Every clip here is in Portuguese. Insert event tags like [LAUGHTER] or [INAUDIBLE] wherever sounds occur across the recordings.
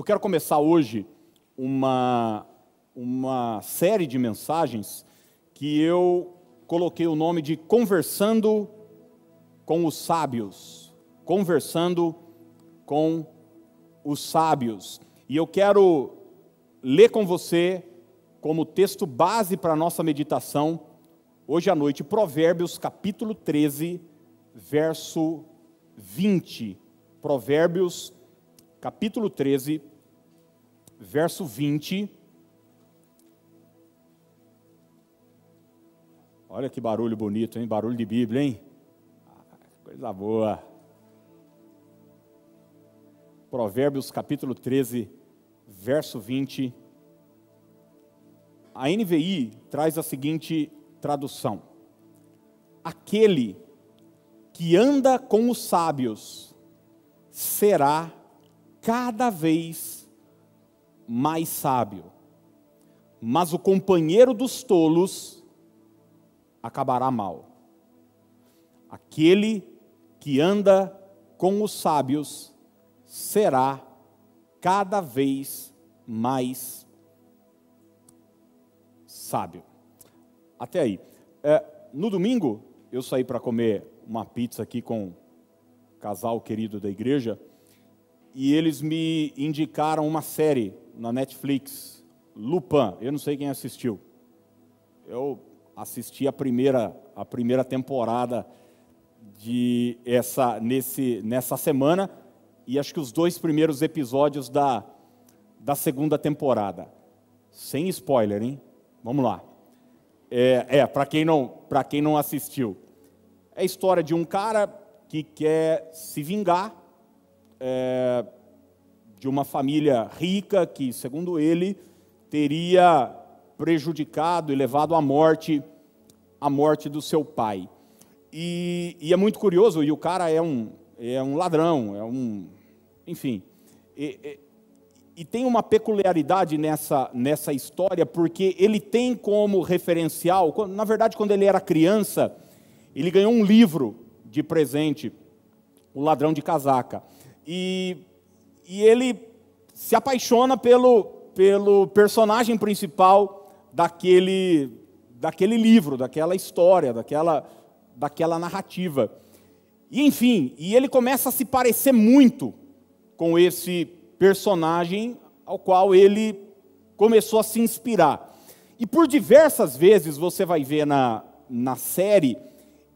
Eu quero começar hoje uma, uma série de mensagens que eu coloquei o nome de Conversando com os Sábios. Conversando com os Sábios. E eu quero ler com você, como texto base para a nossa meditação, hoje à noite, Provérbios capítulo 13, verso 20. Provérbios capítulo 13, verso 20. Olha que barulho bonito, hein? Barulho de Bíblia, hein? Coisa boa. Provérbios capítulo 13, verso 20. A NVI traz a seguinte tradução: Aquele que anda com os sábios será cada vez mais sábio, mas o companheiro dos tolos acabará mal. Aquele que anda com os sábios será cada vez mais sábio. Até aí. É, no domingo, eu saí para comer uma pizza aqui com um casal querido da igreja e eles me indicaram uma série na Netflix, Lupin. Eu não sei quem assistiu. Eu assisti a primeira, a primeira temporada de essa nesse nessa semana e acho que os dois primeiros episódios da da segunda temporada. Sem spoiler, hein? Vamos lá. É, é para quem não para quem não assistiu, é a história de um cara que quer se vingar é, de uma família rica que, segundo ele, teria prejudicado e levado à morte a morte do seu pai. E, e, é muito curioso, e o cara é um, é um ladrão, é um. Enfim. E, e, e, tem uma peculiaridade nessa, nessa história, porque ele tem como referencial, na verdade, quando ele era criança, ele ganhou um livro de presente, O Ladrão de Casaca. E, e ele se apaixona pelo, pelo personagem principal daquele, daquele livro, daquela história, daquela, daquela narrativa. E enfim, e ele começa a se parecer muito com esse personagem ao qual ele começou a se inspirar. E por diversas vezes você vai ver na, na série,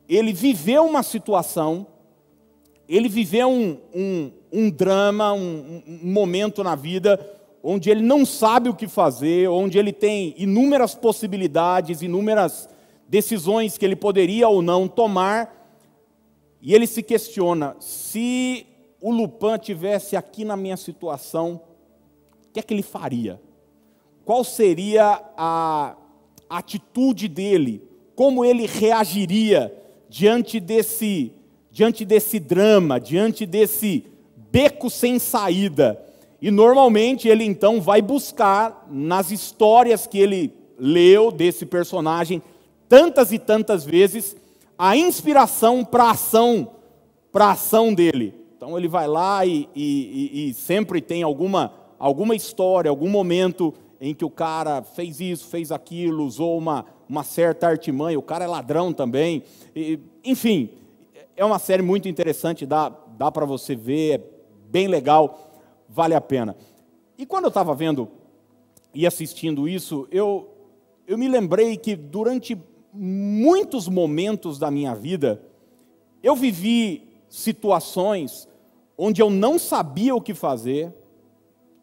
ele viveu uma situação ele viveu um, um, um drama, um, um momento na vida onde ele não sabe o que fazer, onde ele tem inúmeras possibilidades, inúmeras decisões que ele poderia ou não tomar, e ele se questiona: se o Lupin tivesse aqui na minha situação, o que é que ele faria? Qual seria a atitude dele? Como ele reagiria diante desse diante desse drama, diante desse beco sem saída. E normalmente ele então vai buscar nas histórias que ele leu desse personagem tantas e tantas vezes a inspiração para a ação, para ação dele. Então ele vai lá e, e, e, sempre tem alguma, alguma história, algum momento em que o cara fez isso, fez aquilo, usou uma, uma certa artimanha, o cara é ladrão também. E, enfim, é uma série muito interessante, dá, dá para você ver, é bem legal, vale a pena. E quando eu estava vendo e assistindo isso, eu, eu me lembrei que durante muitos momentos da minha vida, eu vivi situações onde eu não sabia o que fazer,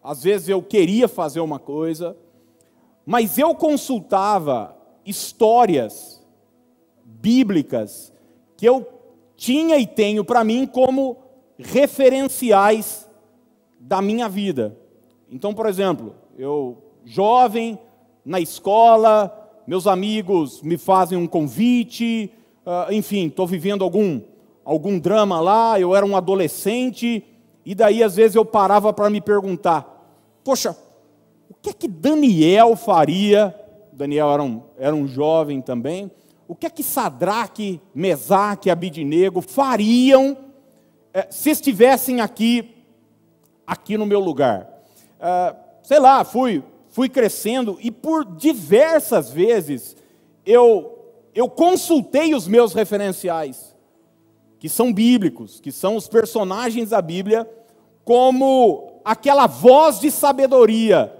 às vezes eu queria fazer uma coisa, mas eu consultava histórias bíblicas que eu tinha e tenho para mim como referenciais da minha vida. Então, por exemplo, eu, jovem, na escola, meus amigos me fazem um convite, uh, enfim, estou vivendo algum, algum drama lá, eu era um adolescente, e daí às vezes eu parava para me perguntar: poxa, o que é que Daniel faria? Daniel era um, era um jovem também o que é que Sadraque, Mesaque e Abidinego fariam se estivessem aqui, aqui no meu lugar? uh, sei lá, fui, fui crescendo e por diversas vezes eu, eu consultei os meus referenciais, que são bíblicos, que são os personagens da Bíblia, como aquela voz de sabedoria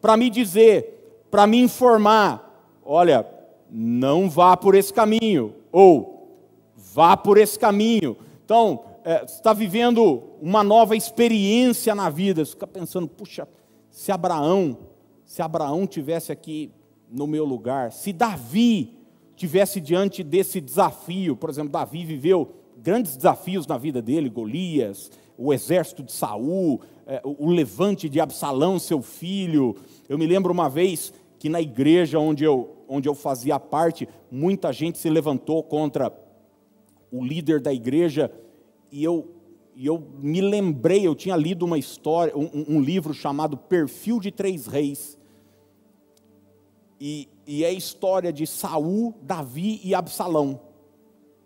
para me dizer, para me informar: olha, não vá por esse caminho, ou vá por esse caminho. Então, é, está vivendo uma nova experiência na vida, você fica pensando, puxa, se Abraão, se Abraão tivesse aqui no meu lugar, se Davi tivesse diante desse desafio, por exemplo, Davi viveu grandes desafios na vida dele, Golias, o exército de Saul, é, o levante de Absalão, seu filho. Eu me lembro uma vez que na igreja onde eu, onde eu fazia parte, muita gente se levantou contra o líder da igreja, e eu, e eu me lembrei, eu tinha lido uma história, um, um livro chamado Perfil de Três Reis, e, e é a história de Saul, Davi e Absalão.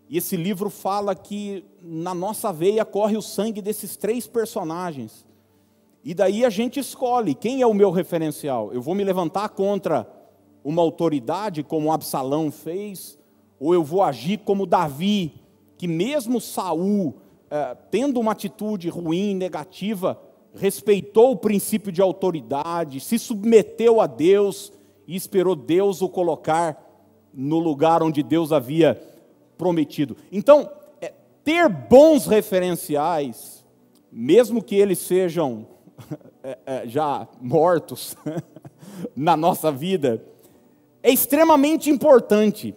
E esse livro fala que na nossa veia corre o sangue desses três personagens. E daí a gente escolhe quem é o meu referencial. Eu vou me levantar contra uma autoridade, como Absalão fez, ou eu vou agir como Davi, que mesmo Saul, eh, tendo uma atitude ruim, negativa, respeitou o princípio de autoridade, se submeteu a Deus e esperou Deus o colocar no lugar onde Deus havia prometido. Então, é, ter bons referenciais, mesmo que eles sejam [LAUGHS] é, é, já mortos [LAUGHS] na nossa vida, é extremamente importante,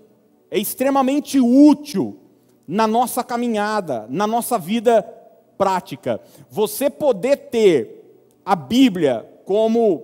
é extremamente útil na nossa caminhada, na nossa vida prática. Você poder ter a Bíblia como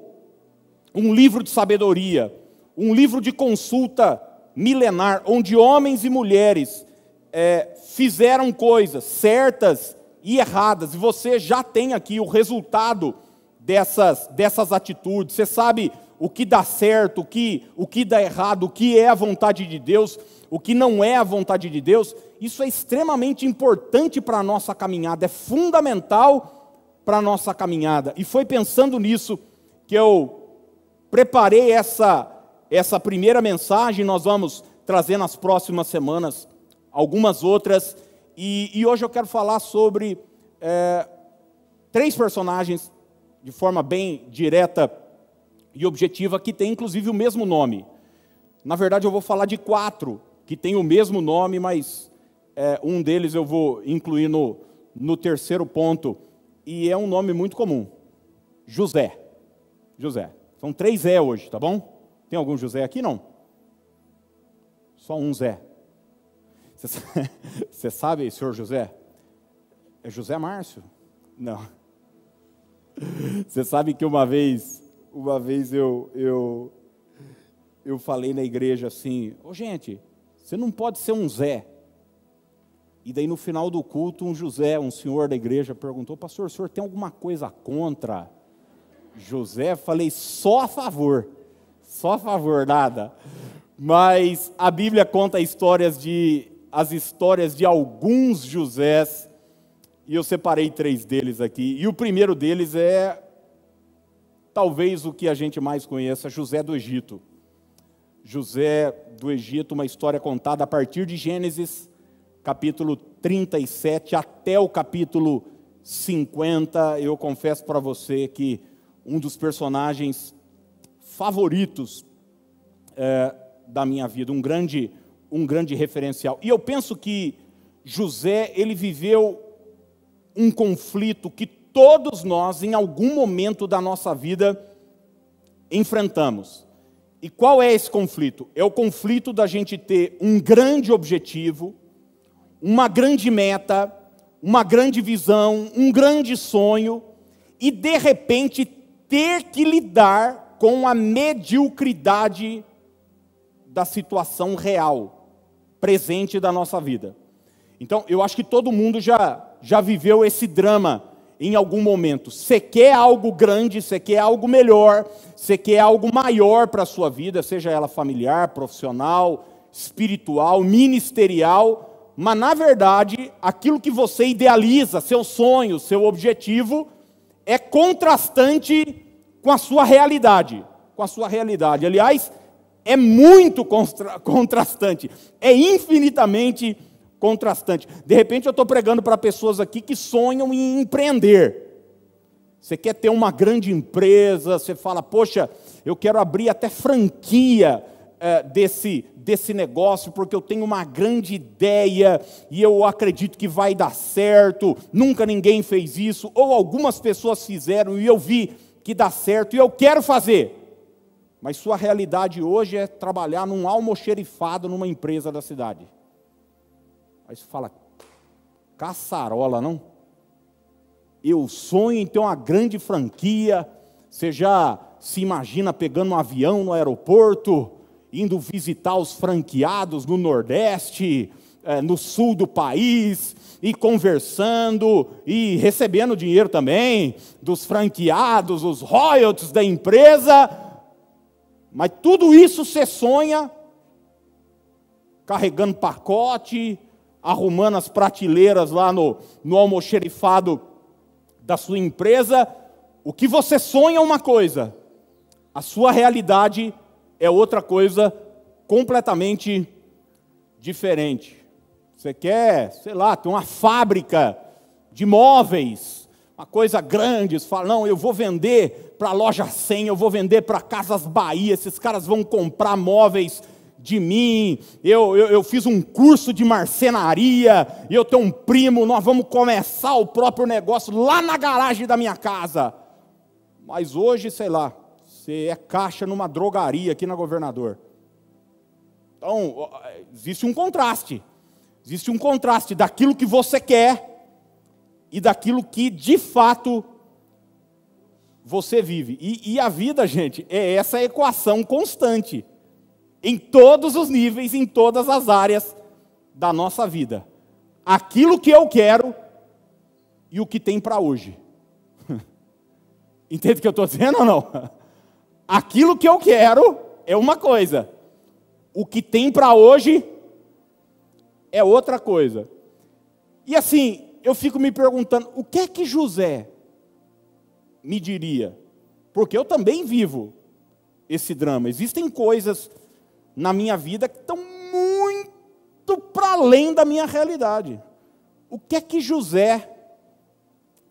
um livro de sabedoria, um livro de consulta milenar, onde homens e mulheres é, fizeram coisas certas e erradas, e você já tem aqui o resultado dessas, dessas atitudes, você sabe o que dá certo, o que, o que dá errado, o que é a vontade de Deus, o que não é a vontade de Deus, isso é extremamente importante para a nossa caminhada, é fundamental para a nossa caminhada. E foi pensando nisso que eu preparei essa essa primeira mensagem, nós vamos trazer nas próximas semanas algumas outras, e, e hoje eu quero falar sobre é, três personagens de forma bem direta e objetiva, que tem inclusive o mesmo nome. Na verdade, eu vou falar de quatro que têm o mesmo nome, mas é, um deles eu vou incluir no, no terceiro ponto, e é um nome muito comum: José. José. São três é hoje, tá bom? Tem algum José aqui? Não. Só um Zé. Você [LAUGHS] sabe, senhor José? É José Márcio? Não. [LAUGHS] Você sabe que uma vez, uma vez eu, eu, eu falei na igreja assim, ô oh, gente, você não pode ser um Zé. E daí no final do culto, um José, um senhor da igreja, perguntou, pastor, o senhor tem alguma coisa contra José? Falei, só a favor. Só a favor, nada. Mas a Bíblia conta histórias de as histórias de alguns Josés, e eu separei três deles aqui. E o primeiro deles é talvez o que a gente mais conheça, José do Egito. José do Egito, uma história contada a partir de Gênesis, capítulo 37 até o capítulo 50. Eu confesso para você que um dos personagens favoritos é, da minha vida, um grande, um grande referencial. E eu penso que José, ele viveu um conflito que todos nós, em algum momento da nossa vida, enfrentamos. E qual é esse conflito? É o conflito da gente ter um grande objetivo, uma grande meta, uma grande visão, um grande sonho, e de repente ter que lidar com a mediocridade da situação real, presente da nossa vida. Então, eu acho que todo mundo já, já viveu esse drama em algum momento. Você quer algo grande, você quer algo melhor, você quer algo maior para a sua vida, seja ela familiar, profissional, espiritual, ministerial, mas na verdade, aquilo que você idealiza, seu sonho, seu objetivo, é contrastante com a sua realidade. Com a sua realidade. Aliás, é muito [LAUGHS] contrastante, é infinitamente contrastante. De repente eu estou pregando para pessoas aqui que sonham em empreender. Você quer ter uma grande empresa, você fala, poxa, eu quero abrir até franquia é, desse, desse negócio, porque eu tenho uma grande ideia e eu acredito que vai dar certo. Nunca ninguém fez isso, ou algumas pessoas fizeram e eu vi que dá certo e eu quero fazer. Mas sua realidade hoje é trabalhar num almoxerifado numa empresa da cidade. Aí você fala, caçarola, não? Eu sonho em ter uma grande franquia. Você já se imagina pegando um avião no aeroporto, indo visitar os franqueados no Nordeste, eh, no sul do país, e conversando e recebendo dinheiro também dos franqueados, os royalties da empresa mas tudo isso você sonha carregando pacote, arrumando as prateleiras lá no, no almoxerifado da sua empresa. O que você sonha é uma coisa, a sua realidade é outra coisa completamente diferente. Você quer, sei lá, ter uma fábrica de móveis, uma coisa grande, você fala, não, eu vou vender para a loja 100, eu vou vender para Casas Bahia, esses caras vão comprar móveis de mim, eu, eu, eu, fiz um curso de marcenaria, e eu tenho um primo, nós vamos começar o próprio negócio lá na garagem da minha casa. Mas hoje, sei lá, você é caixa numa drogaria aqui na governador. Então, existe um contraste. Existe um contraste daquilo que você quer e daquilo que de fato você vive. E, e, a vida, gente, é essa equação constante, em todos os níveis, em todas as áreas da nossa vida. Aquilo que eu quero e o que tem para hoje. [LAUGHS] Entende o que eu estou dizendo ou não? [LAUGHS] Aquilo que eu quero é uma coisa, o que tem para hoje é outra coisa. E assim, eu fico me perguntando, o que é que José me diria, porque eu também vivo esse drama. Existem coisas na minha vida que estão muito para além da minha realidade. O que é que José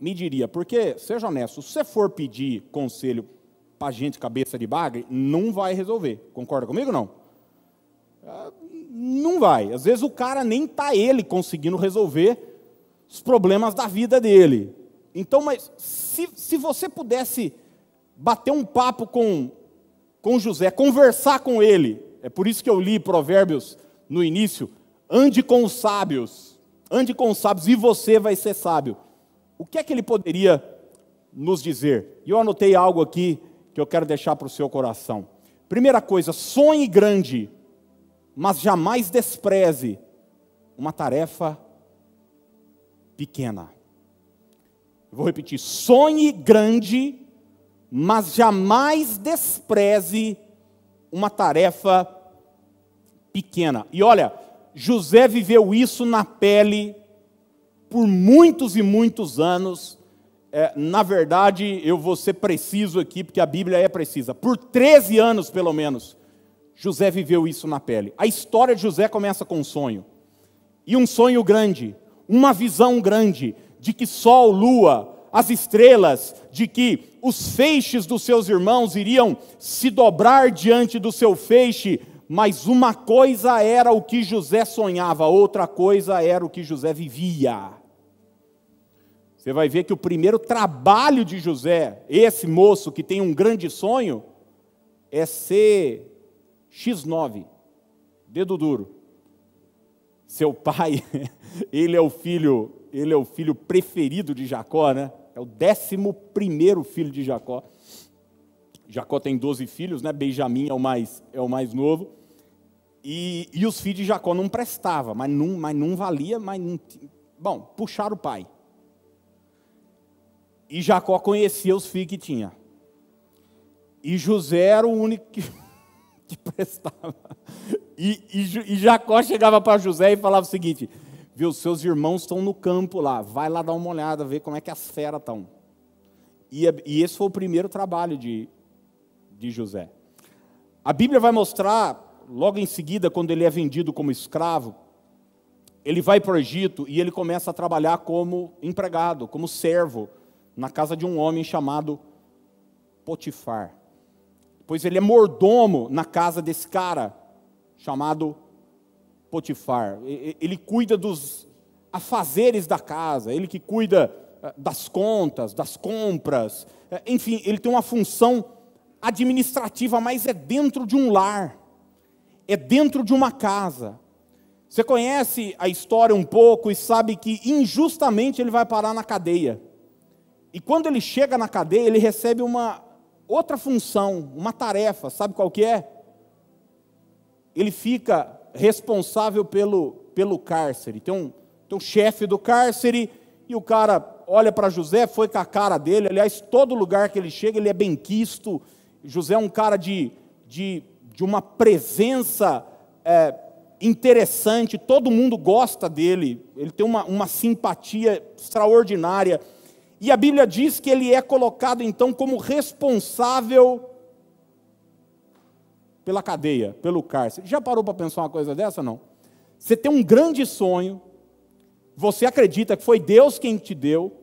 me diria? Porque, seja honesto, se você for pedir conselho para gente cabeça de bagre, não vai resolver. Concorda comigo não? Ah, não vai. Às vezes o cara nem está ele conseguindo resolver os problemas da vida dele. Então, mas se, se você pudesse bater um papo com, com José, conversar com ele, é por isso que eu li Provérbios no início, ande com os sábios, ande com os sábios e você vai ser sábio. O que é que ele poderia nos dizer? E eu anotei algo aqui que eu quero deixar para o seu coração. Primeira coisa, sonhe grande, mas jamais despreze uma tarefa pequena. Vou repetir: sonhe grande, mas jamais despreze uma tarefa pequena. E olha, José viveu isso na pele por muitos e muitos anos. É, na verdade, eu vou ser preciso aqui, porque a Bíblia é precisa. Por 13 anos, pelo menos, José viveu isso na pele. A história de José começa com um sonho. E um sonho grande, uma visão grande de que sol, lua, as estrelas, de que os feixes dos seus irmãos iriam se dobrar diante do seu feixe, mas uma coisa era o que José sonhava, outra coisa era o que José vivia. Você vai ver que o primeiro trabalho de José, esse moço que tem um grande sonho, é ser X9, dedo duro. Seu pai, [LAUGHS] ele é o filho ele é o filho preferido de Jacó, né? É o décimo primeiro filho de Jacó. Jacó tem 12 filhos, né? Benjamim é o mais, é o mais novo. E, e os filhos de Jacó não prestavam, mas não, mas não valia, mas não, bom, puxaram o pai. E Jacó conhecia os filhos que tinha. E José era o único que, [LAUGHS] que prestava. E, e, e Jacó chegava para José e falava o seguinte: viu, seus irmãos estão no campo lá, vai lá dar uma olhada, ver como é que as feras estão. E, e esse foi o primeiro trabalho de, de José. A Bíblia vai mostrar, logo em seguida, quando ele é vendido como escravo, ele vai para o Egito e ele começa a trabalhar como empregado, como servo, na casa de um homem chamado Potifar. Pois ele é mordomo na casa desse cara, chamado Potifar. Ele cuida dos afazeres da casa, ele que cuida eh, das contas, das compras, eh, enfim, ele tem uma função administrativa, mas é dentro de um lar, é dentro de uma casa. Você conhece a história um pouco e sabe que injustamente ele vai parar na cadeia. E quando ele chega na cadeia, ele recebe uma outra função, uma tarefa, sabe qual que é? Ele fica responsável pelo, pelo cárcere. Tem um, tem um chefe do cárcere e o cara olha para José, foi com a cara dele. Aliás, todo lugar que ele chega, ele é bem quisto. José é um cara de, de, de uma presença é, interessante, todo mundo gosta dele, ele tem uma, uma simpatia extraordinária. E a Bíblia diz que ele é colocado então como responsável pela cadeia, pelo cárcere. Já parou para pensar uma coisa dessa? Não. Você tem um grande sonho, você acredita que foi Deus quem te deu,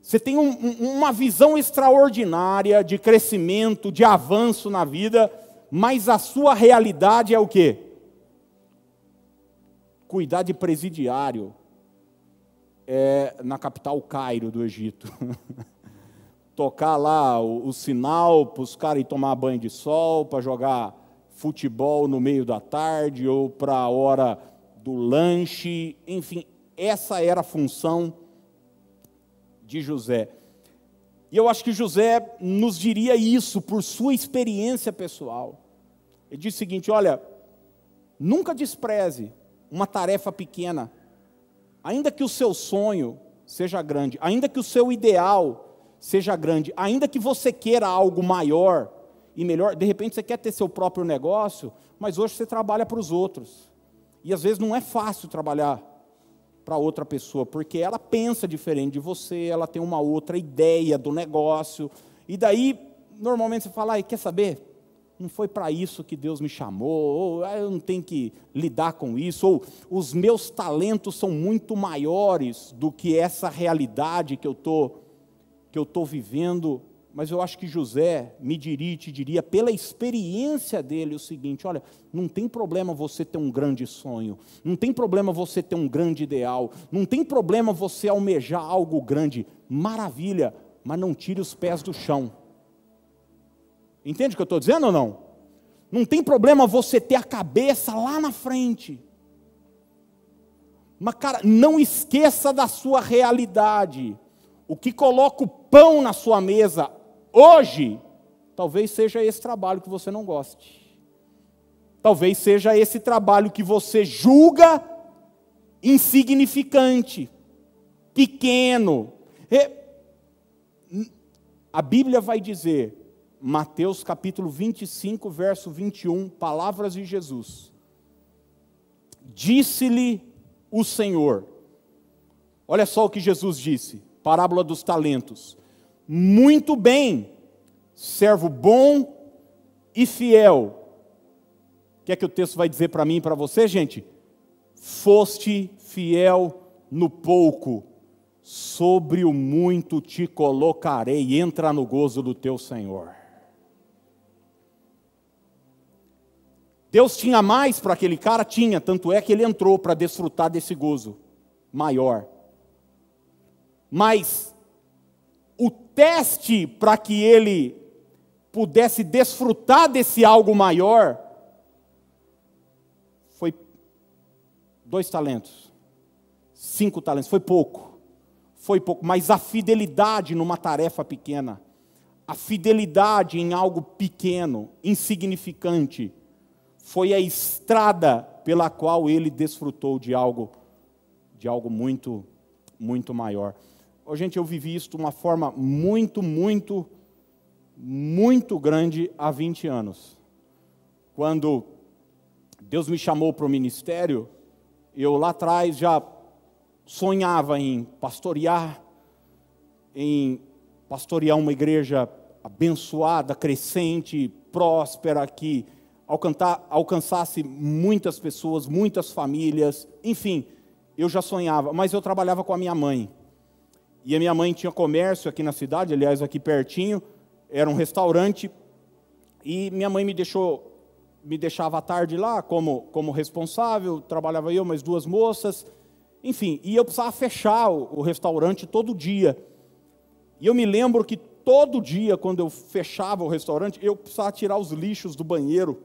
você tem um, um, uma visão extraordinária de crescimento, de avanço na vida, mas a sua realidade é o quê? Cuidar de presidiário é, na capital Cairo do Egito. [LAUGHS] Tocar lá o, o sinal para os caras ir tomar banho de sol, para jogar futebol no meio da tarde ou para a hora do lanche, enfim, essa era a função de José. E eu acho que José nos diria isso por sua experiência pessoal. Ele diz o seguinte: olha, nunca despreze uma tarefa pequena, ainda que o seu sonho seja grande, ainda que o seu ideal seja grande, ainda que você queira algo maior, e melhor. De repente você quer ter seu próprio negócio, mas hoje você trabalha para os outros. E às vezes não é fácil trabalhar para outra pessoa, porque ela pensa diferente de você, ela tem uma outra ideia do negócio. E daí, normalmente você fala, quer saber? Não foi para isso que Deus me chamou, ou ah, eu não tenho que lidar com isso, ou os meus talentos são muito maiores do que essa realidade que eu tô, que eu estou vivendo mas eu acho que José me diria, te diria, pela experiência dele, o seguinte: olha, não tem problema você ter um grande sonho, não tem problema você ter um grande ideal, não tem problema você almejar algo grande, maravilha, mas não tire os pés do chão. Entende o que eu estou dizendo ou não? Não tem problema você ter a cabeça lá na frente. Mas, cara, não esqueça da sua realidade. O que coloca o pão na sua mesa, Hoje, talvez seja esse trabalho que você não goste. Talvez seja esse trabalho que você julga insignificante, pequeno. A Bíblia vai dizer, Mateus capítulo 25, verso 21, palavras de Jesus. Disse-lhe o Senhor. Olha só o que Jesus disse, parábola dos talentos. Muito bem, servo bom e fiel. O que é que o texto vai dizer para mim e para você, gente? Foste fiel no pouco, sobre o muito te colocarei, entra no gozo do teu Senhor. Deus tinha mais para aquele cara? Tinha, tanto é que ele entrou para desfrutar desse gozo maior. Mas o teste para que ele pudesse desfrutar desse algo maior foi dois talentos, cinco talentos, foi pouco, foi pouco, mas a fidelidade numa tarefa pequena, a fidelidade em algo pequeno, insignificante, foi a estrada pela qual ele desfrutou de algo, de algo muito, muito maior. Oh, gente, eu vivi isso de uma forma muito, muito, muito grande há 20 anos. Quando Deus me chamou para o ministério, eu lá atrás já sonhava em pastorear, em pastorear uma igreja abençoada, crescente, próspera, que alcançasse muitas pessoas, muitas famílias, enfim, eu já sonhava, mas eu trabalhava com a minha mãe. E a minha mãe tinha comércio aqui na cidade, aliás, aqui pertinho, era um restaurante, e minha mãe me deixou me deixava à tarde lá como, como responsável, trabalhava eu, mais duas moças, enfim, e eu precisava fechar o, o restaurante todo dia. E eu me lembro que todo dia, quando eu fechava o restaurante, eu precisava tirar os lixos do banheiro.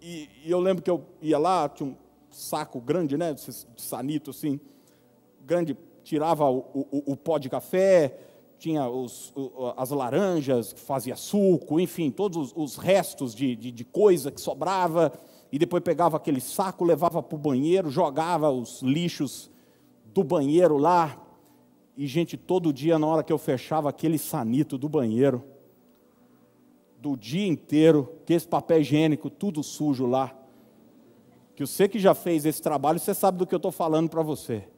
E, e eu lembro que eu ia lá, tinha um saco grande, né, de sanito assim, grande, tirava o, o, o pó de café, tinha os, as laranjas, fazia suco, enfim, todos os, os restos de, de, de, coisa que sobrava, e depois pegava aquele saco, levava para o banheiro, jogava os lixos do banheiro lá, e gente, todo dia, na hora que eu fechava aquele sanito do banheiro, do dia inteiro, que esse papel higiênico, tudo sujo lá, que você que já fez esse trabalho, você sabe do que eu estou falando para você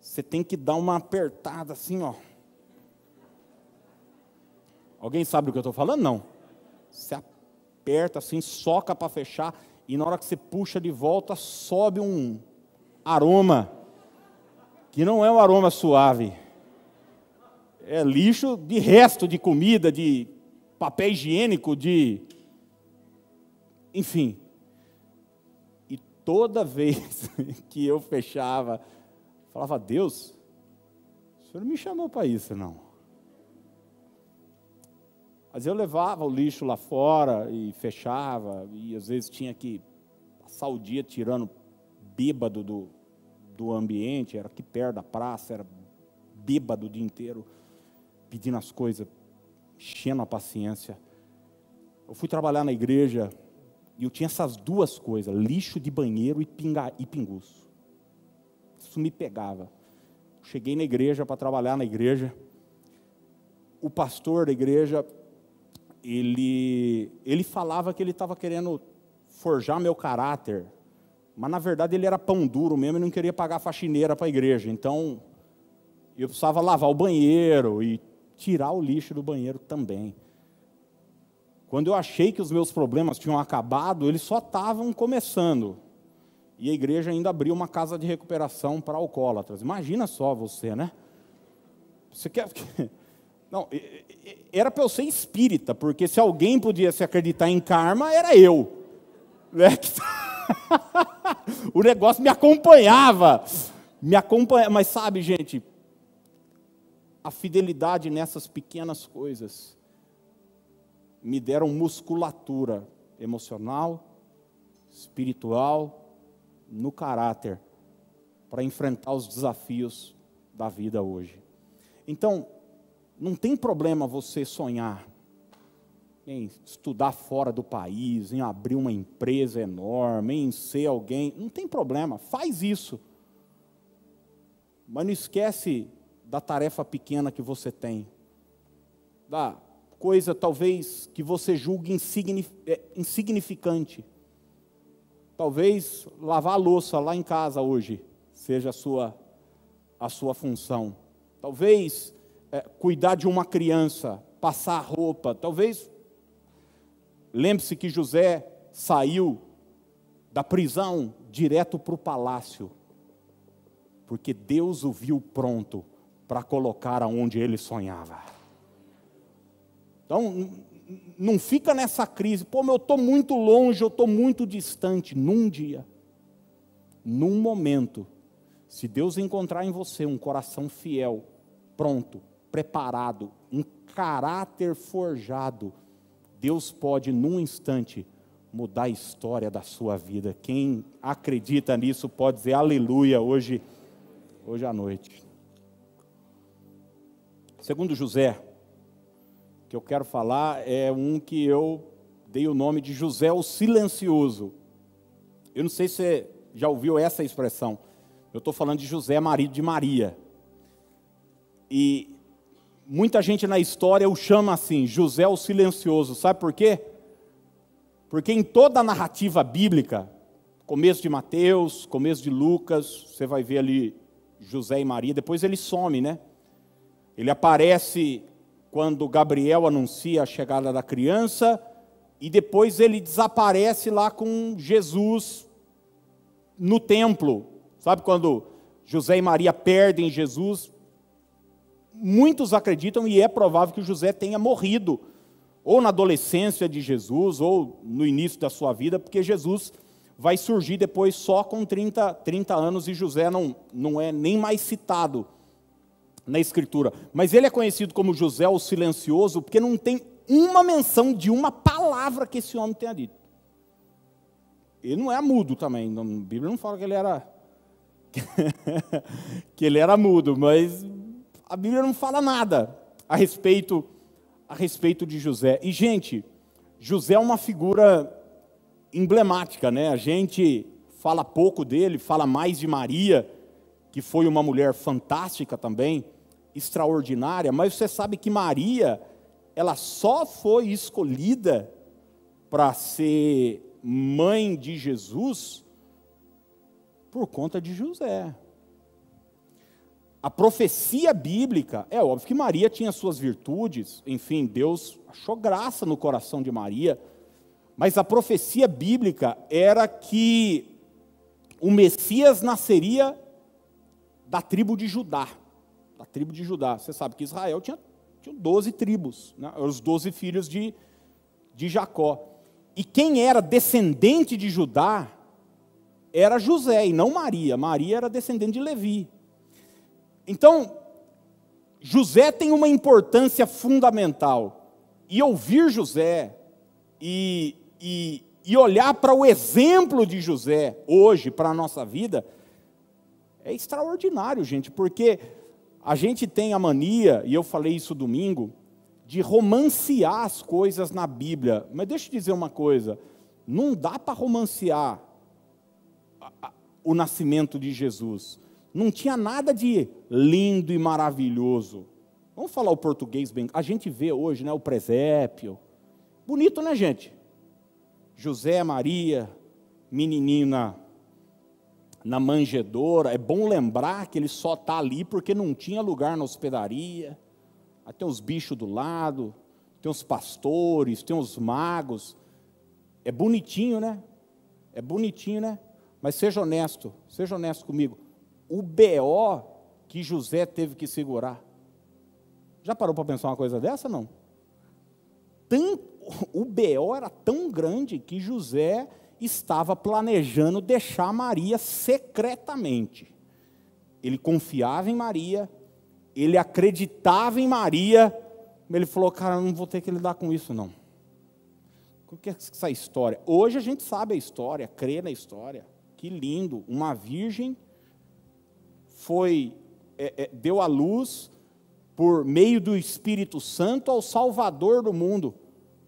você tem que dar uma apertada assim, ó. Alguém sabe do que eu estou falando? Não. Você aperta assim, soca para fechar, e na hora que você puxa de volta, sobe um aroma, que não é um aroma suave. É lixo de resto de comida, de papel higiênico, de. Enfim. E toda [LAUGHS] vez que eu fechava Falava, Deus, o senhor não me chamou para isso, não. Mas eu levava o lixo lá fora e fechava, e às vezes tinha que passar o dia tirando bêbado do, do ambiente, era aqui perto da praça, era bêbado o dia inteiro, pedindo as coisas, enchendo a paciência. Eu fui trabalhar na igreja e eu tinha essas duas coisas, lixo de banheiro e, pinga, e pinguço isso me pegava. Cheguei na igreja para trabalhar na igreja. O pastor da igreja, ele, ele falava que ele estava querendo forjar meu caráter, mas na verdade ele era pão duro mesmo e não queria pagar faxineira para a igreja. Então eu precisava lavar o banheiro e tirar o lixo do banheiro também. Quando eu achei que os meus problemas tinham acabado, eles só estavam começando e a igreja ainda abriu uma casa de recuperação para alcoólatras. Imagina só você, né? Você quer. [LAUGHS] Não, era para eu ser espírita, porque se alguém podia se acreditar em karma, era eu. Né? [LAUGHS] [LAUGHS] o negócio me acompanhava. Me acompanhava. Mas sabe, gente, a fidelidade nessas pequenas coisas me deram musculatura emocional, espiritual, no caráter para enfrentar os desafios da vida hoje. Então, não tem problema você sonhar em estudar fora do país, em abrir uma empresa enorme, em ser alguém, não tem problema, faz isso. Mas não esquece da tarefa pequena que você tem, da coisa talvez que você julgue é, insignificante Talvez lavar a louça lá em casa hoje seja a sua, a sua função. Talvez é, cuidar de uma criança, passar roupa. Talvez. Lembre-se que José saiu da prisão direto para o palácio, porque Deus o viu pronto para colocar aonde ele sonhava. Então, não fica nessa crise, pô, eu estou muito longe, eu estou muito distante. Num dia, num momento, se Deus encontrar em você um coração fiel, pronto, preparado, um caráter forjado, Deus pode, num instante, mudar a história da sua vida. Quem acredita nisso pode dizer aleluia hoje, hoje à noite. Segundo José, que eu quero falar é um que eu dei o nome de José o Silencioso. Eu não sei se você já ouviu essa expressão. Eu estou falando de José, marido de Maria. E muita gente na história o chama assim, José o Silencioso. Sabe por quê? Porque em toda a narrativa bíblica, começo de Mateus, começo de Lucas, você vai ver ali José e Maria, depois ele some, né? Ele aparece quando Gabriel anuncia a chegada da criança, e depois ele desaparece lá com Jesus no templo. Sabe quando José e Maria perdem Jesus? Muitos acreditam, e é provável que José tenha morrido, ou na adolescência de Jesus, ou no início da sua vida, porque Jesus vai surgir depois só com 30, 30 anos e José não, não é nem mais citado na Escritura. Mas ele é conhecido como José o Silencioso porque não tem uma menção de uma palavra que esse homem tenha dito. Ele não é mudo também, a Bíblia não fala que ele era [LAUGHS] que ele era mudo, mas a Bíblia não fala nada a respeito a respeito de José. E gente, José é uma figura emblemática, né? A gente fala pouco dele, fala mais de Maria, que foi uma mulher fantástica também, extraordinária, mas você sabe que Maria, ela só foi escolhida para ser mãe de Jesus por conta de José. A profecia bíblica, é óbvio que Maria tinha suas virtudes, enfim, Deus achou graça no coração de Maria, mas a profecia bíblica era que o Messias nasceria da tribo de Judá. Da tribo de Judá. Você sabe que Israel tinha, tinha 12 tribos, né? os 12 filhos de, de Jacó. E quem era descendente de Judá era José e não Maria. Maria era descendente de Levi. Então, José tem uma importância fundamental. E ouvir José e, e, e olhar para o exemplo de José hoje, para a nossa vida, é extraordinário, gente, porque a gente tem a mania, e eu falei isso domingo, de romancear as coisas na Bíblia. Mas deixa eu dizer uma coisa: não dá para romancear o nascimento de Jesus. Não tinha nada de lindo e maravilhoso. Vamos falar o português bem. A gente vê hoje, né, o presépio. Bonito, né, gente? José, Maria, menininho na, na manjedoura. É bom lembrar que ele só está ali porque não tinha lugar na hospedaria. Aí tem os bichos do lado, tem os pastores, tem os magos. É bonitinho, né? É bonitinho, né? Mas seja honesto, seja honesto comigo. O BO que José teve que segurar. Já parou para pensar uma coisa dessa, não? Tanto o BO era tão grande que José estava planejando deixar Maria secretamente. Ele confiava em Maria, ele acreditava em Maria, mas ele falou: Cara, não vou ter que lidar com isso, não. O que é essa história? Hoje a gente sabe a história, crê na história. Que lindo! Uma virgem foi é, é, deu à luz por meio do Espírito Santo ao Salvador do mundo.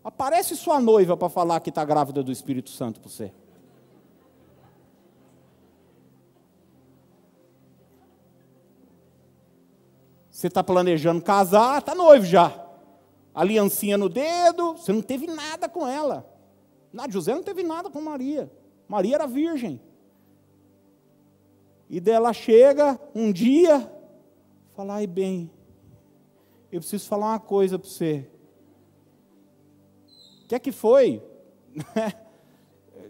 Aparece sua noiva para falar que está grávida do Espírito Santo para você. Você está planejando casar, está noivo já. Aliancinha no dedo, você não teve nada com ela. Na José não teve nada com Maria. Maria era virgem. E dela chega um dia, fala, ai bem, eu preciso falar uma coisa para você que é que foi? [LAUGHS]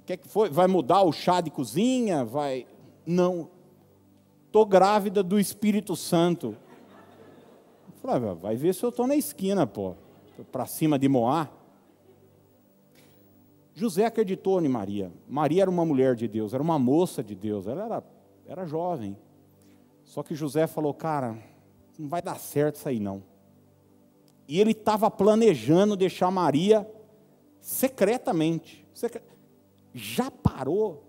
Que é que foi? Vai mudar o chá de cozinha? Vai. Não. Estou grávida do Espírito Santo. falei, ah, vai ver se eu estou na esquina, pô. Para cima de Moá. José acreditou em Maria. Maria era uma mulher de Deus, era uma moça de Deus, ela era, era jovem. Só que José falou, cara, não vai dar certo isso aí não. E ele estava planejando deixar Maria secretamente. Já parou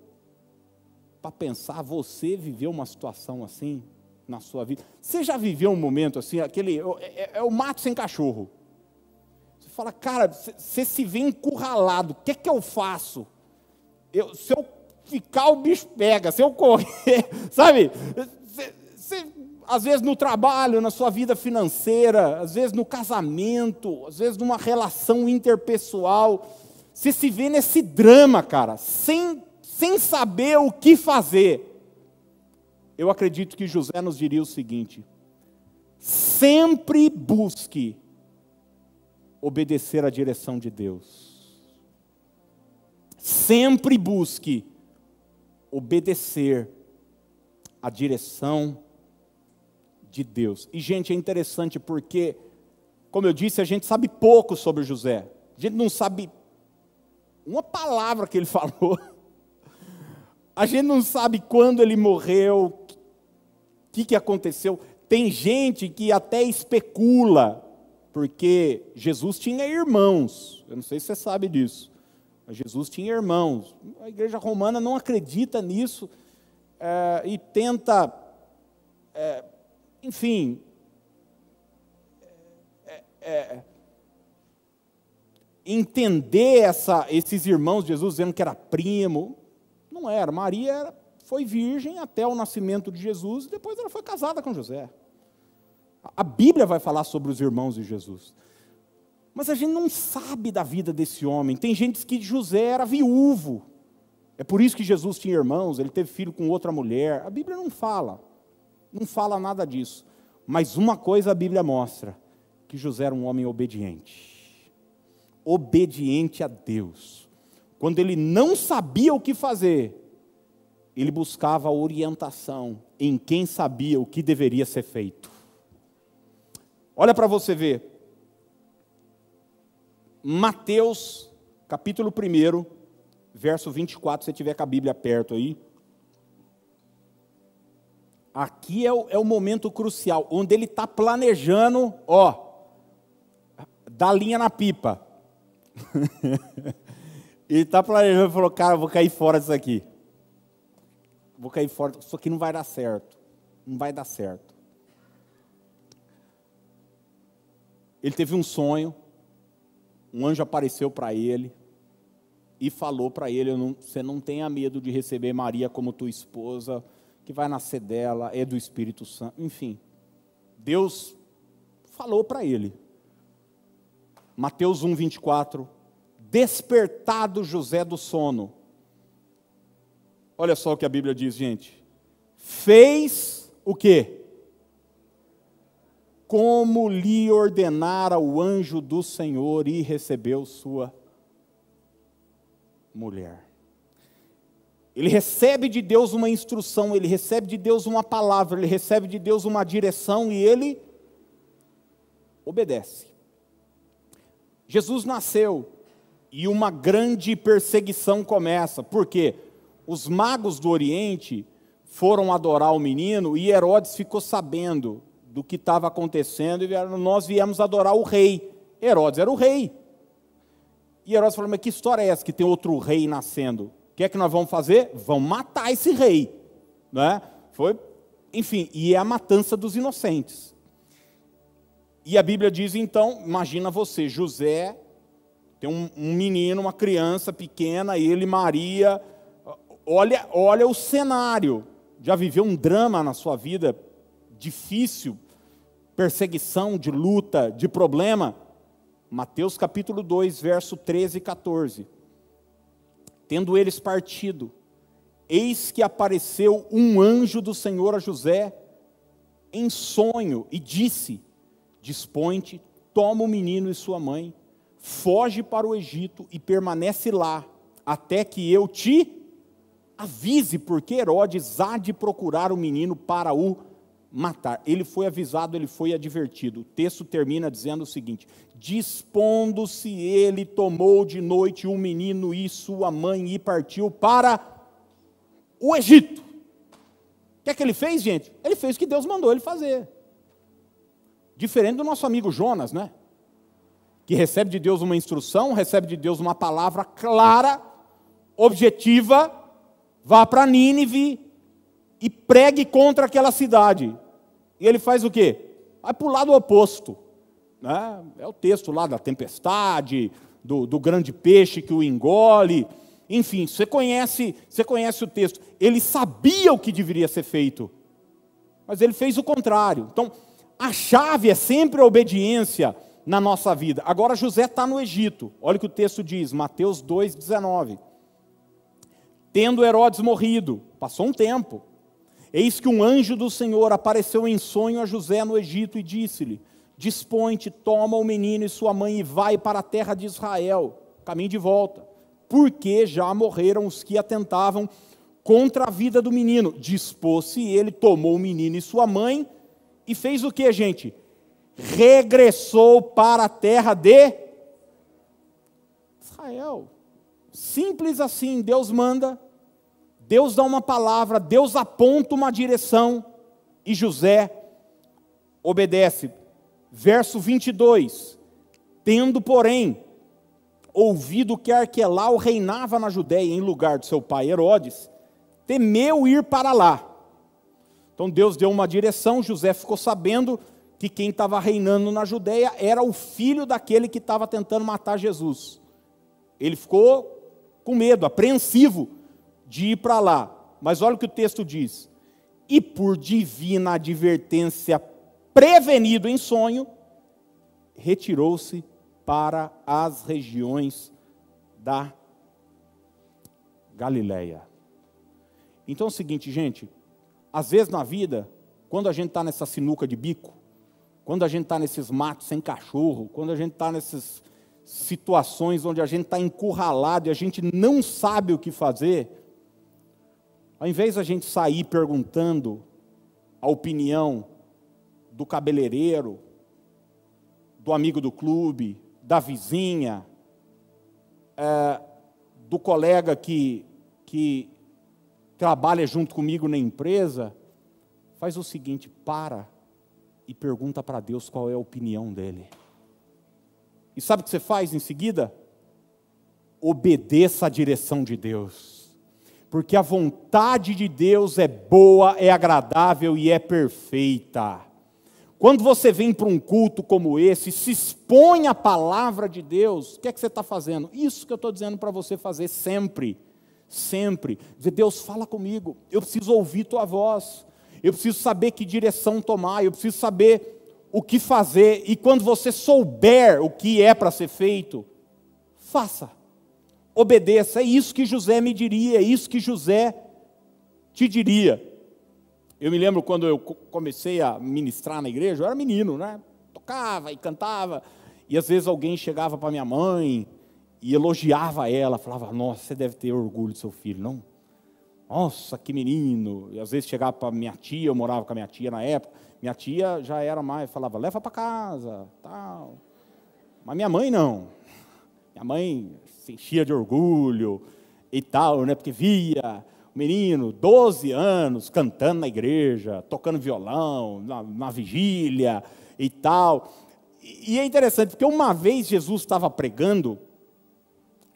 para pensar você viveu uma situação assim na sua vida? Você já viveu um momento assim, aquele é, é, é o mato sem cachorro. Você fala, cara, você se vê encurralado, o que, é que eu faço? Eu, se eu ficar, o bicho pega, se eu correr, [LAUGHS] sabe? Você, às vezes no trabalho, na sua vida financeira, às vezes no casamento, às vezes numa relação interpessoal, você se vê nesse drama, cara, sem, sem saber o que fazer. eu acredito que José nos diria o seguinte: sempre busque obedecer à direção de Deus. Sempre busque obedecer à direção de Deus. E, gente, é interessante porque, como eu disse, a gente sabe pouco sobre José. A gente não sabe uma palavra que ele [LAUGHS] falou. A gente não sabe quando ele morreu, o que, que aconteceu. Tem gente que até especula, porque Jesus tinha irmãos. Eu não sei se você sabe disso. Mas Jesus tinha irmãos. A igreja romana não acredita nisso é, e tenta, é, enfim, é, é entender essa, esses irmãos de Jesus dizendo que era primo. Não era. Maria foi virgem até o nascimento de Jesus e depois ela foi casada com José. A Bíblia vai falar sobre os irmãos de Jesus. Mas a gente não sabe da vida desse homem. Tem gente que José era viúvo. É por isso que Jesus tinha irmãos, ele teve filho com outra mulher. A Bíblia não fala. Não fala nada disso. Mas uma coisa a Bíblia mostra: que José era um homem obediente obediente a Deus. Quando ele não sabia o que fazer, ele buscava orientação em quem sabia o que deveria ser feito. Olha para você ver. Mateus, capítulo 1, verso 24, se tiver com a Bíblia perto aí. Aqui é o, é o momento crucial, onde ele está planejando, ó, dar linha na pipa. [LAUGHS] ele está planejando e falou: Cara, vou cair fora disso aqui. Vou cair fora, isso aqui não vai dar certo. Não vai dar certo. Ele teve um sonho, um anjo apareceu para ele e falou para ele: Você não tenha medo de receber Maria como tua esposa, que vai nascer dela, é do Espírito Santo. Enfim, Deus falou para ele. Mateus 1, 24. Despertado José do sono. Olha só o que a Bíblia diz, gente. Fez o quê? Como lhe ordenara o anjo do Senhor e recebeu sua mulher. Ele recebe de Deus uma instrução, ele recebe de Deus uma palavra, ele recebe de Deus uma direção e ele obedece. Jesus nasceu e uma grande perseguição começa. Por quê? Os magos do Oriente foram adorar o menino e Herodes ficou sabendo do que estava acontecendo e vieram, nós viemos adorar o rei. Herodes era o rei. E Herodes falou: Mas que história é essa que tem outro rei nascendo? O que é que nós vamos fazer? Vamos matar esse rei. Né? Foi, enfim, e é a matança dos inocentes. E a Bíblia diz então: imagina você, José, tem um, um menino, uma criança pequena, ele, Maria, olha, olha o cenário. Já viveu um drama na sua vida difícil, perseguição, de luta, de problema? Mateus capítulo 2, verso 13 e 14. Tendo eles partido, eis que apareceu um anjo do Senhor a José em sonho e disse: Dispõe-te, toma o menino e sua mãe, foge para o Egito e permanece lá, até que eu te avise, porque Herodes há de procurar o menino para o matar. Ele foi avisado, ele foi advertido. O texto termina dizendo o seguinte: Dispondo-se ele, tomou de noite o menino e sua mãe e partiu para o Egito. O que é que ele fez, gente? Ele fez o que Deus mandou ele fazer. Diferente do nosso amigo Jonas, né? Que recebe de Deus uma instrução, recebe de Deus uma palavra clara, objetiva, vá para Nínive e pregue contra aquela cidade. E ele faz o quê? Vai para o lado oposto. Né? É o texto lá da tempestade, do, do grande peixe que o engole. Enfim, você conhece, você conhece o texto. Ele sabia o que deveria ser feito, mas ele fez o contrário. Então, a chave é sempre a obediência na nossa vida. Agora José está no Egito. Olha o que o texto diz, Mateus 2,19. Tendo Herodes morrido, passou um tempo, Eis que um anjo do Senhor apareceu em sonho a José no Egito e disse-lhe: Dispõe-te, toma o menino e sua mãe e vai para a terra de Israel, caminho de volta, porque já morreram os que atentavam contra a vida do menino. Dispôs-se ele, tomou o menino e sua mãe e fez o que, gente? Regressou para a terra de Israel. Simples assim, Deus manda, Deus dá uma palavra, Deus aponta uma direção e José obedece. Verso 22. Tendo, porém, ouvido que Arquelau reinava na Judéia em lugar de seu pai Herodes, temeu ir para lá. Então Deus deu uma direção, José ficou sabendo que quem estava reinando na Judéia era o filho daquele que estava tentando matar Jesus. Ele ficou com medo, apreensivo de ir para lá. Mas olha o que o texto diz: e por divina advertência, prevenido em sonho, retirou-se para as regiões da Galileia. Então é o seguinte, gente, às vezes na vida, quando a gente está nessa sinuca de bico, quando a gente está nesses matos sem cachorro, quando a gente está nessas situações onde a gente está encurralado e a gente não sabe o que fazer, ao invés da gente sair perguntando a opinião do cabeleireiro, do amigo do clube, da vizinha, é, do colega que, que trabalha junto comigo na empresa, faz o seguinte: para e pergunta para Deus qual é a opinião dele. E sabe o que você faz em seguida? Obedeça a direção de Deus. Porque a vontade de Deus é boa, é agradável e é perfeita. Quando você vem para um culto como esse, se expõe à palavra de Deus, o que é que você está fazendo? Isso que eu estou dizendo para você fazer sempre sempre. Dizer, Deus, fala comigo, eu preciso ouvir tua voz, eu preciso saber que direção tomar, eu preciso saber o que fazer, e quando você souber o que é para ser feito, faça, obedeça. É isso que José me diria, é isso que José te diria. Eu me lembro quando eu comecei a ministrar na igreja, eu era menino, né? Tocava e cantava, e às vezes alguém chegava para minha mãe, e elogiava ela, falava: Nossa, você deve ter orgulho do seu filho, não? Nossa, que menino. E às vezes chegava para minha tia, eu morava com a minha tia na época. Minha tia já era mais, falava: Leva para casa, tal. Mas minha mãe não. Minha mãe se enchia de orgulho e tal, né? Porque via o menino, 12 anos, cantando na igreja, tocando violão, na, na vigília e tal. E é interessante, porque uma vez Jesus estava pregando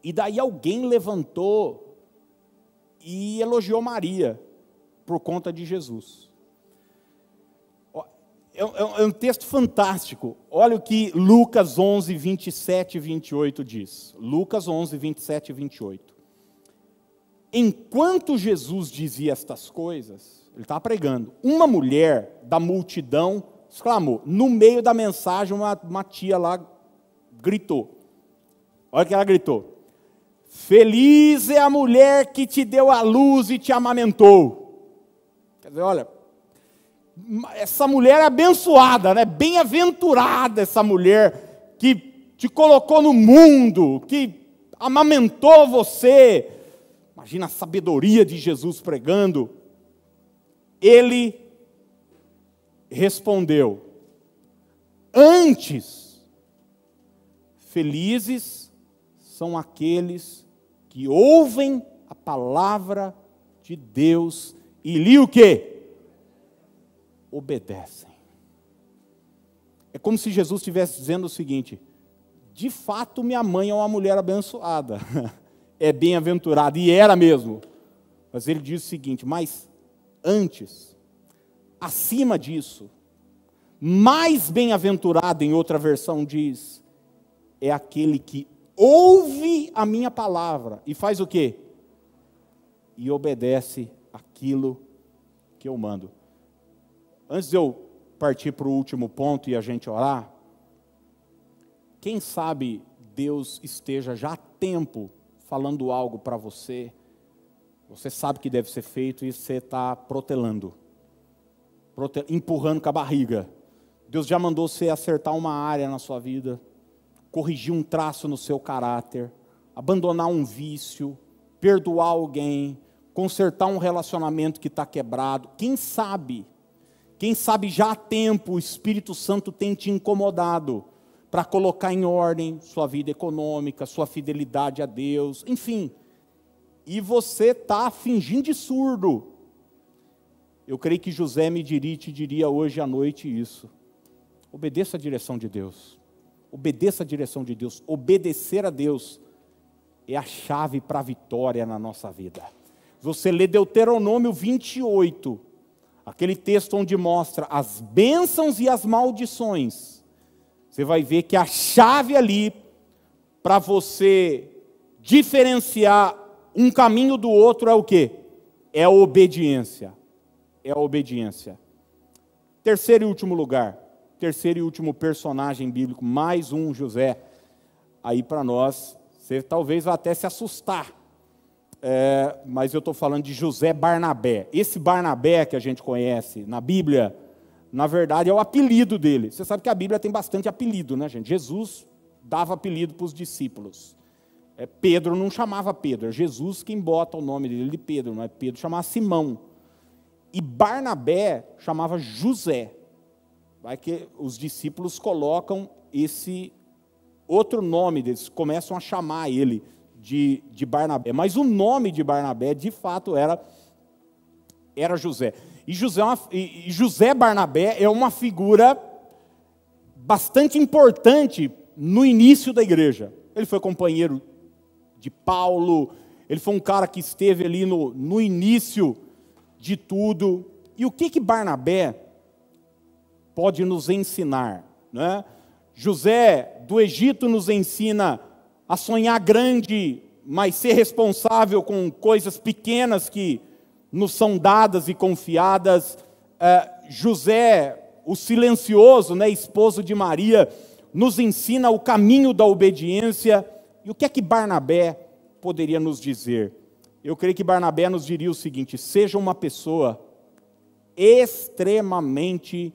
e daí alguém levantou e elogiou Maria por conta de Jesus. É, é, é um texto fantástico. Olha o que Lucas 11, 27 e 28 diz. Lucas 11, 27 e 28. Enquanto Jesus dizia estas coisas, ele estava pregando, uma mulher da multidão exclamou. No meio da mensagem, uma, uma tia lá gritou. Olha o que ela gritou. Feliz é a mulher que te deu a luz e te amamentou. Quer dizer, olha, essa mulher é abençoada, né? Bem-aventurada essa mulher que te colocou no mundo, que amamentou você. Imagina a sabedoria de Jesus pregando. Ele respondeu: Antes, felizes são aqueles que ouvem a palavra de Deus e lhe o quê? Obedecem. É como se Jesus estivesse dizendo o seguinte: de fato, minha mãe é uma mulher abençoada, [LAUGHS] é bem-aventurada, e era mesmo. Mas ele diz o seguinte: mas antes, acima disso, mais bem-aventurado, em outra versão diz, é aquele que ouve a minha palavra e faz o quê? E obedece aquilo que eu mando. Antes de eu partir para o último ponto e a gente orar, quem sabe Deus esteja já há tempo falando algo para você, você sabe que deve ser feito e você está protelando, empurrando com a barriga. Deus já mandou você acertar uma área na sua vida, corrigir um traço no seu caráter, abandonar um vício, perdoar alguém, consertar um relacionamento que está quebrado. Quem sabe? Quem sabe já há tempo o Espírito Santo tem te incomodado para colocar em ordem sua vida econômica, sua fidelidade a Deus, enfim. E você está fingindo de surdo. Eu creio que José me diria, te diria hoje à noite isso. Obedeça a direção de Deus. Obedeça a direção de Deus. Obedecer a Deus é a chave para a vitória na nossa vida. Você lê Deuteronômio 28, aquele texto onde mostra as bênçãos e as maldições. Você vai ver que a chave ali para você diferenciar um caminho do outro é o que? É a obediência. É a obediência. Terceiro e último lugar, terceiro e último personagem bíblico, mais um José, aí para nós, você talvez vá até se assustar, é, mas eu estou falando de José Barnabé. Esse Barnabé que a gente conhece na Bíblia, na verdade é o apelido dele. Você sabe que a Bíblia tem bastante apelido, né, gente? Jesus dava apelido para os discípulos. É, Pedro não chamava Pedro, é Jesus quem bota o nome dele de Pedro, não é Pedro chamava Simão. E Barnabé chamava José. Vai que os discípulos colocam esse outro nome deles, começam a chamar ele de, de Barnabé. Mas o nome de Barnabé, de fato, era, era José. E José, é e José Barnabé é uma figura bastante importante no início da igreja. Ele foi companheiro de Paulo, ele foi um cara que esteve ali no, no início de tudo. E o que que Barnabé pode nos ensinar? Né? José do Egito nos ensina a sonhar grande, mas ser responsável com coisas pequenas que nos são dadas e confiadas. É, José, o silencioso, né, esposo de Maria, nos ensina o caminho da obediência. E o que é que Barnabé poderia nos dizer? Eu creio que Barnabé nos diria o seguinte: seja uma pessoa extremamente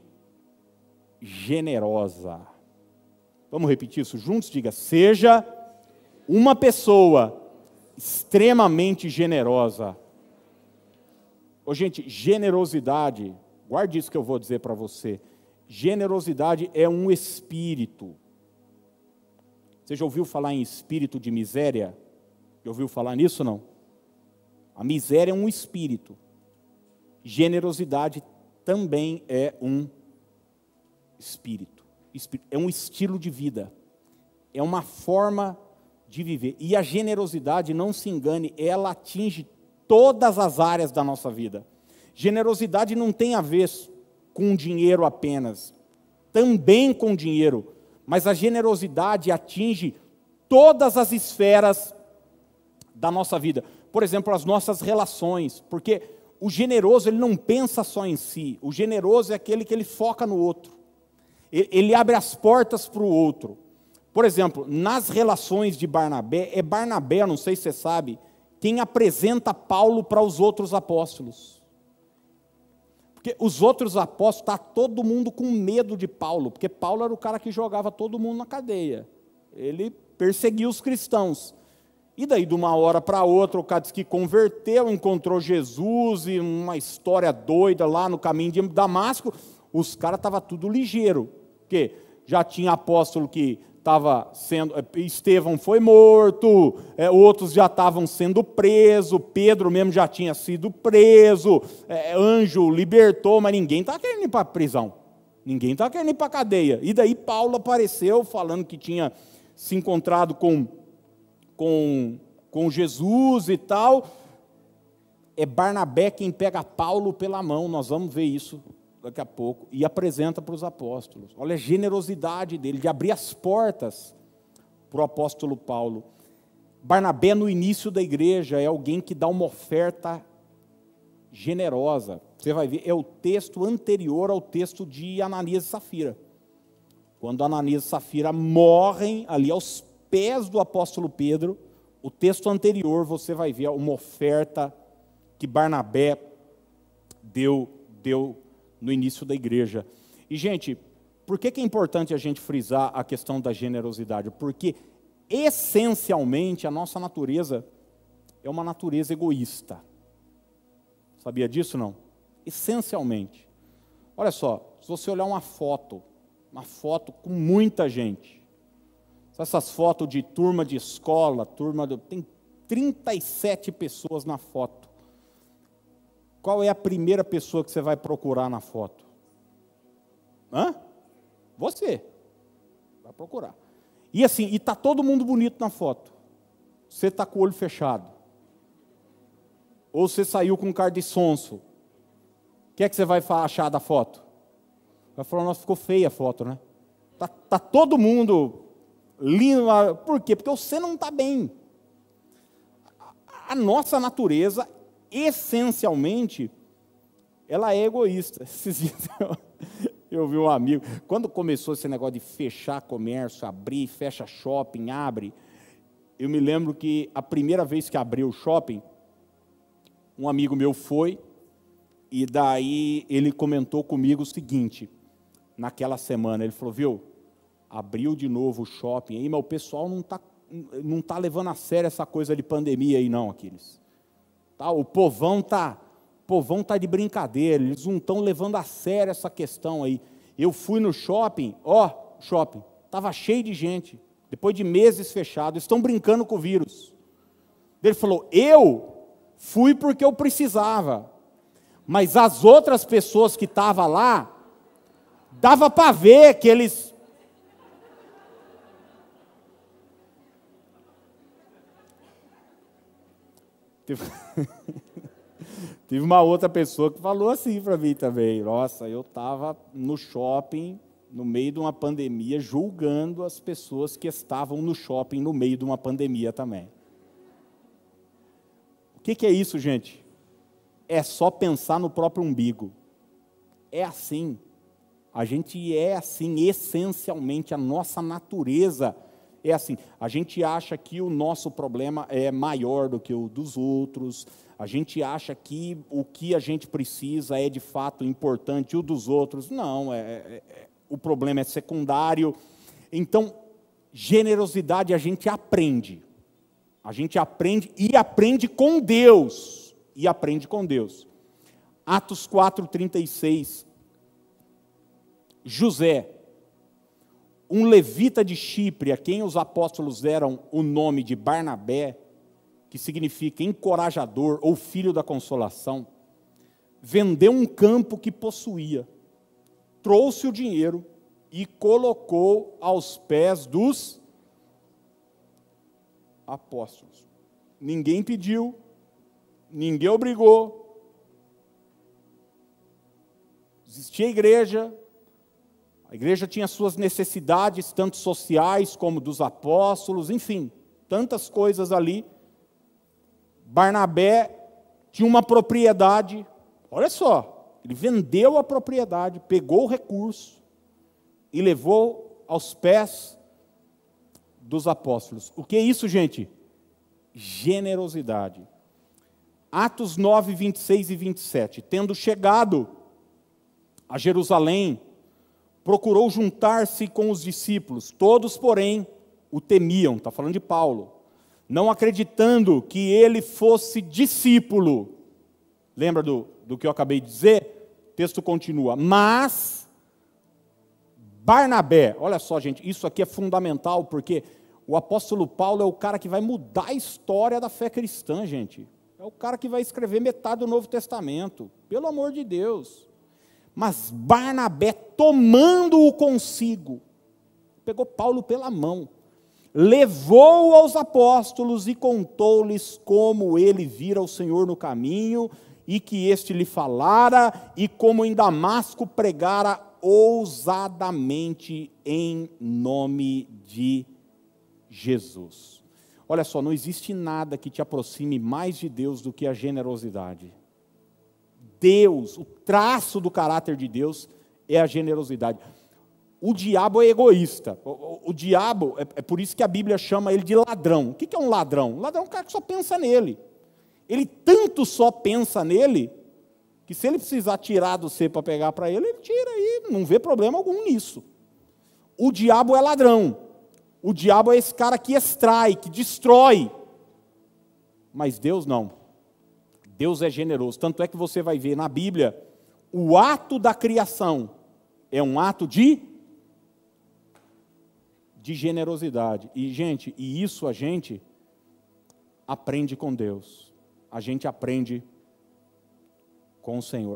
generosa. Vamos repetir isso juntos? Diga: seja uma pessoa extremamente generosa. Ô, gente, generosidade, guarde isso que eu vou dizer para você. Generosidade é um espírito. Você já ouviu falar em espírito de miséria? Já ouviu falar nisso não? A miséria é um espírito. Generosidade também é um espírito. É um estilo de vida. É uma forma de viver. E a generosidade, não se engane, ela atinge todas as áreas da nossa vida. Generosidade não tem a ver com dinheiro apenas, também com dinheiro, mas a generosidade atinge todas as esferas da nossa vida. Por exemplo, as nossas relações, porque o generoso ele não pensa só em si, o generoso é aquele que ele foca no outro. Ele abre as portas para o outro. Por exemplo, nas relações de Barnabé, é Barnabé, não sei se você sabe, quem apresenta Paulo para os outros apóstolos. Porque os outros apóstolos, está todo mundo com medo de Paulo, porque Paulo era o cara que jogava todo mundo na cadeia. Ele perseguia os cristãos. E daí, de uma hora para outra, o cara disse que converteu, encontrou Jesus e uma história doida lá no caminho de Damasco. Os caras estavam tudo ligeiro. Porque já tinha apóstolo que estava sendo, eh, Estevão foi morto, é, outros já estavam sendo presos, Pedro mesmo já tinha sido preso, é, anjo libertou, mas ninguém está querendo ir para a prisão, ninguém está querendo ir para a cadeia. E daí Paulo apareceu falando que tinha se encontrado com, com, com Jesus e tal. É Barnabé quem pega Paulo pela mão, nós vamos ver isso daqui a pouco, e apresenta para os apóstolos. Olha a generosidade dele, de abrir as portas para o apóstolo Paulo. Barnabé, no início da igreja, é alguém que dá uma oferta generosa. Você vai ver, é o texto anterior ao texto de Ananias e Safira. Quando Ananias e Safira morrem ali aos pés do apóstolo Pedro, o texto anterior você vai ver uma oferta que Barnabé deu, deu no início da igreja. E, gente, por que, que é importante a gente frisar a questão da generosidade? Porque, essencialmente, a nossa natureza é uma natureza egoísta. Sabia disso não? Essencialmente. Olha só, se você olhar uma foto, uma foto com muita gente, essas fotos de turma de escola, turma do, tem 37 pessoas na foto. Qual é a primeira pessoa que você vai procurar na foto? Hã? Você. Vai procurar. E assim, e tá todo mundo bonito na foto. Você está com o olho fechado. Ou você saiu com um cara de sonso. O que é que você vai achar da foto? Vai falar, nossa, ficou feia a foto, né? Tá, tá todo mundo lindo. Por quê? Porque você não está bem. A nossa natureza, essencialmente, ela é egoísta. [LAUGHS] Eu vi um amigo, quando começou esse negócio de fechar comércio, abrir, fecha shopping, abre, eu me lembro que a primeira vez que abriu o shopping, um amigo meu foi, e daí ele comentou comigo o seguinte, naquela semana, ele falou, viu, abriu de novo o shopping aí, mas o pessoal não está não tá levando a sério essa coisa de pandemia aí não, Aquiles. O povão tá, povão tá de brincadeira, eles não estão levando a sério essa questão aí. Eu fui no shopping, ó, shopping, estava cheio de gente, depois de meses fechados, estão brincando com o vírus. Ele falou, eu Fui porque eu precisava. Mas as outras pessoas que estavam lá, dava para ver que eles. Teve... [LAUGHS] uma outra pessoa que falou assim para mim também. Nossa, eu estava no shopping, no meio de uma pandemia, julgando as pessoas que estavam no shopping no meio de uma pandemia também. O que, que é isso, gente? É só pensar no próprio umbigo. É assim. A gente é assim, essencialmente, a nossa natureza é assim. A gente acha que o nosso problema é maior do que o dos outros, a gente acha que o que a gente precisa é de fato importante, o dos outros. Não, é, é, é o problema é secundário. Então, generosidade a gente aprende. A gente aprende e aprende com Deus. E aprende com Deus. Atos 4,36. José, um levita de Chipre, a quem os apóstolos deram o nome de Barnabé, que significa encorajador ou filho da consolação, vendeu um campo que possuía, trouxe o dinheiro e colocou aos pés dos apóstolos. Ninguém pediu, ninguém obrigou. Existia igreja, a igreja tinha suas necessidades, tanto sociais como dos apóstolos, enfim, tantas coisas ali. Barnabé tinha uma propriedade, olha só, ele vendeu a propriedade, pegou o recurso e levou aos pés dos apóstolos. O que é isso, gente? Generosidade. Atos 9, 26 e 27. Tendo chegado a Jerusalém, procurou juntar-se com os discípulos. Todos, porém, o temiam. Está falando de Paulo. Não acreditando que ele fosse discípulo. Lembra do, do que eu acabei de dizer? O texto continua. Mas Barnabé, olha só, gente, isso aqui é fundamental porque o apóstolo Paulo é o cara que vai mudar a história da fé cristã, gente. É o cara que vai escrever metade do Novo Testamento, pelo amor de Deus. Mas Barnabé, tomando-o consigo, pegou Paulo pela mão, levou-o aos apóstolos e contou-lhes como ele vira o Senhor no caminho e que este lhe falara e como em Damasco pregara ousadamente em nome de Jesus. Olha só, não existe nada que te aproxime mais de Deus do que a generosidade. Deus, o traço do caráter de Deus é a generosidade. O diabo é egoísta. O, o, o diabo, é, é, por isso que a Bíblia chama ele de ladrão. O que, que é um ladrão? Um ladrão é um cara que só pensa nele. Ele tanto só pensa nele Que se ele precisar tirar do você para pegar para ele, ele tira aí, não vê problema algum nisso. O diabo é ladrão. O diabo é esse cara que extrai, que destrói. Mas Deus não. Deus é generoso. Tanto é que você vai ver na Bíblia, o ato da criação é um ato de de generosidade. E gente, e isso a gente aprende com Deus. A gente aprende com o Senhor.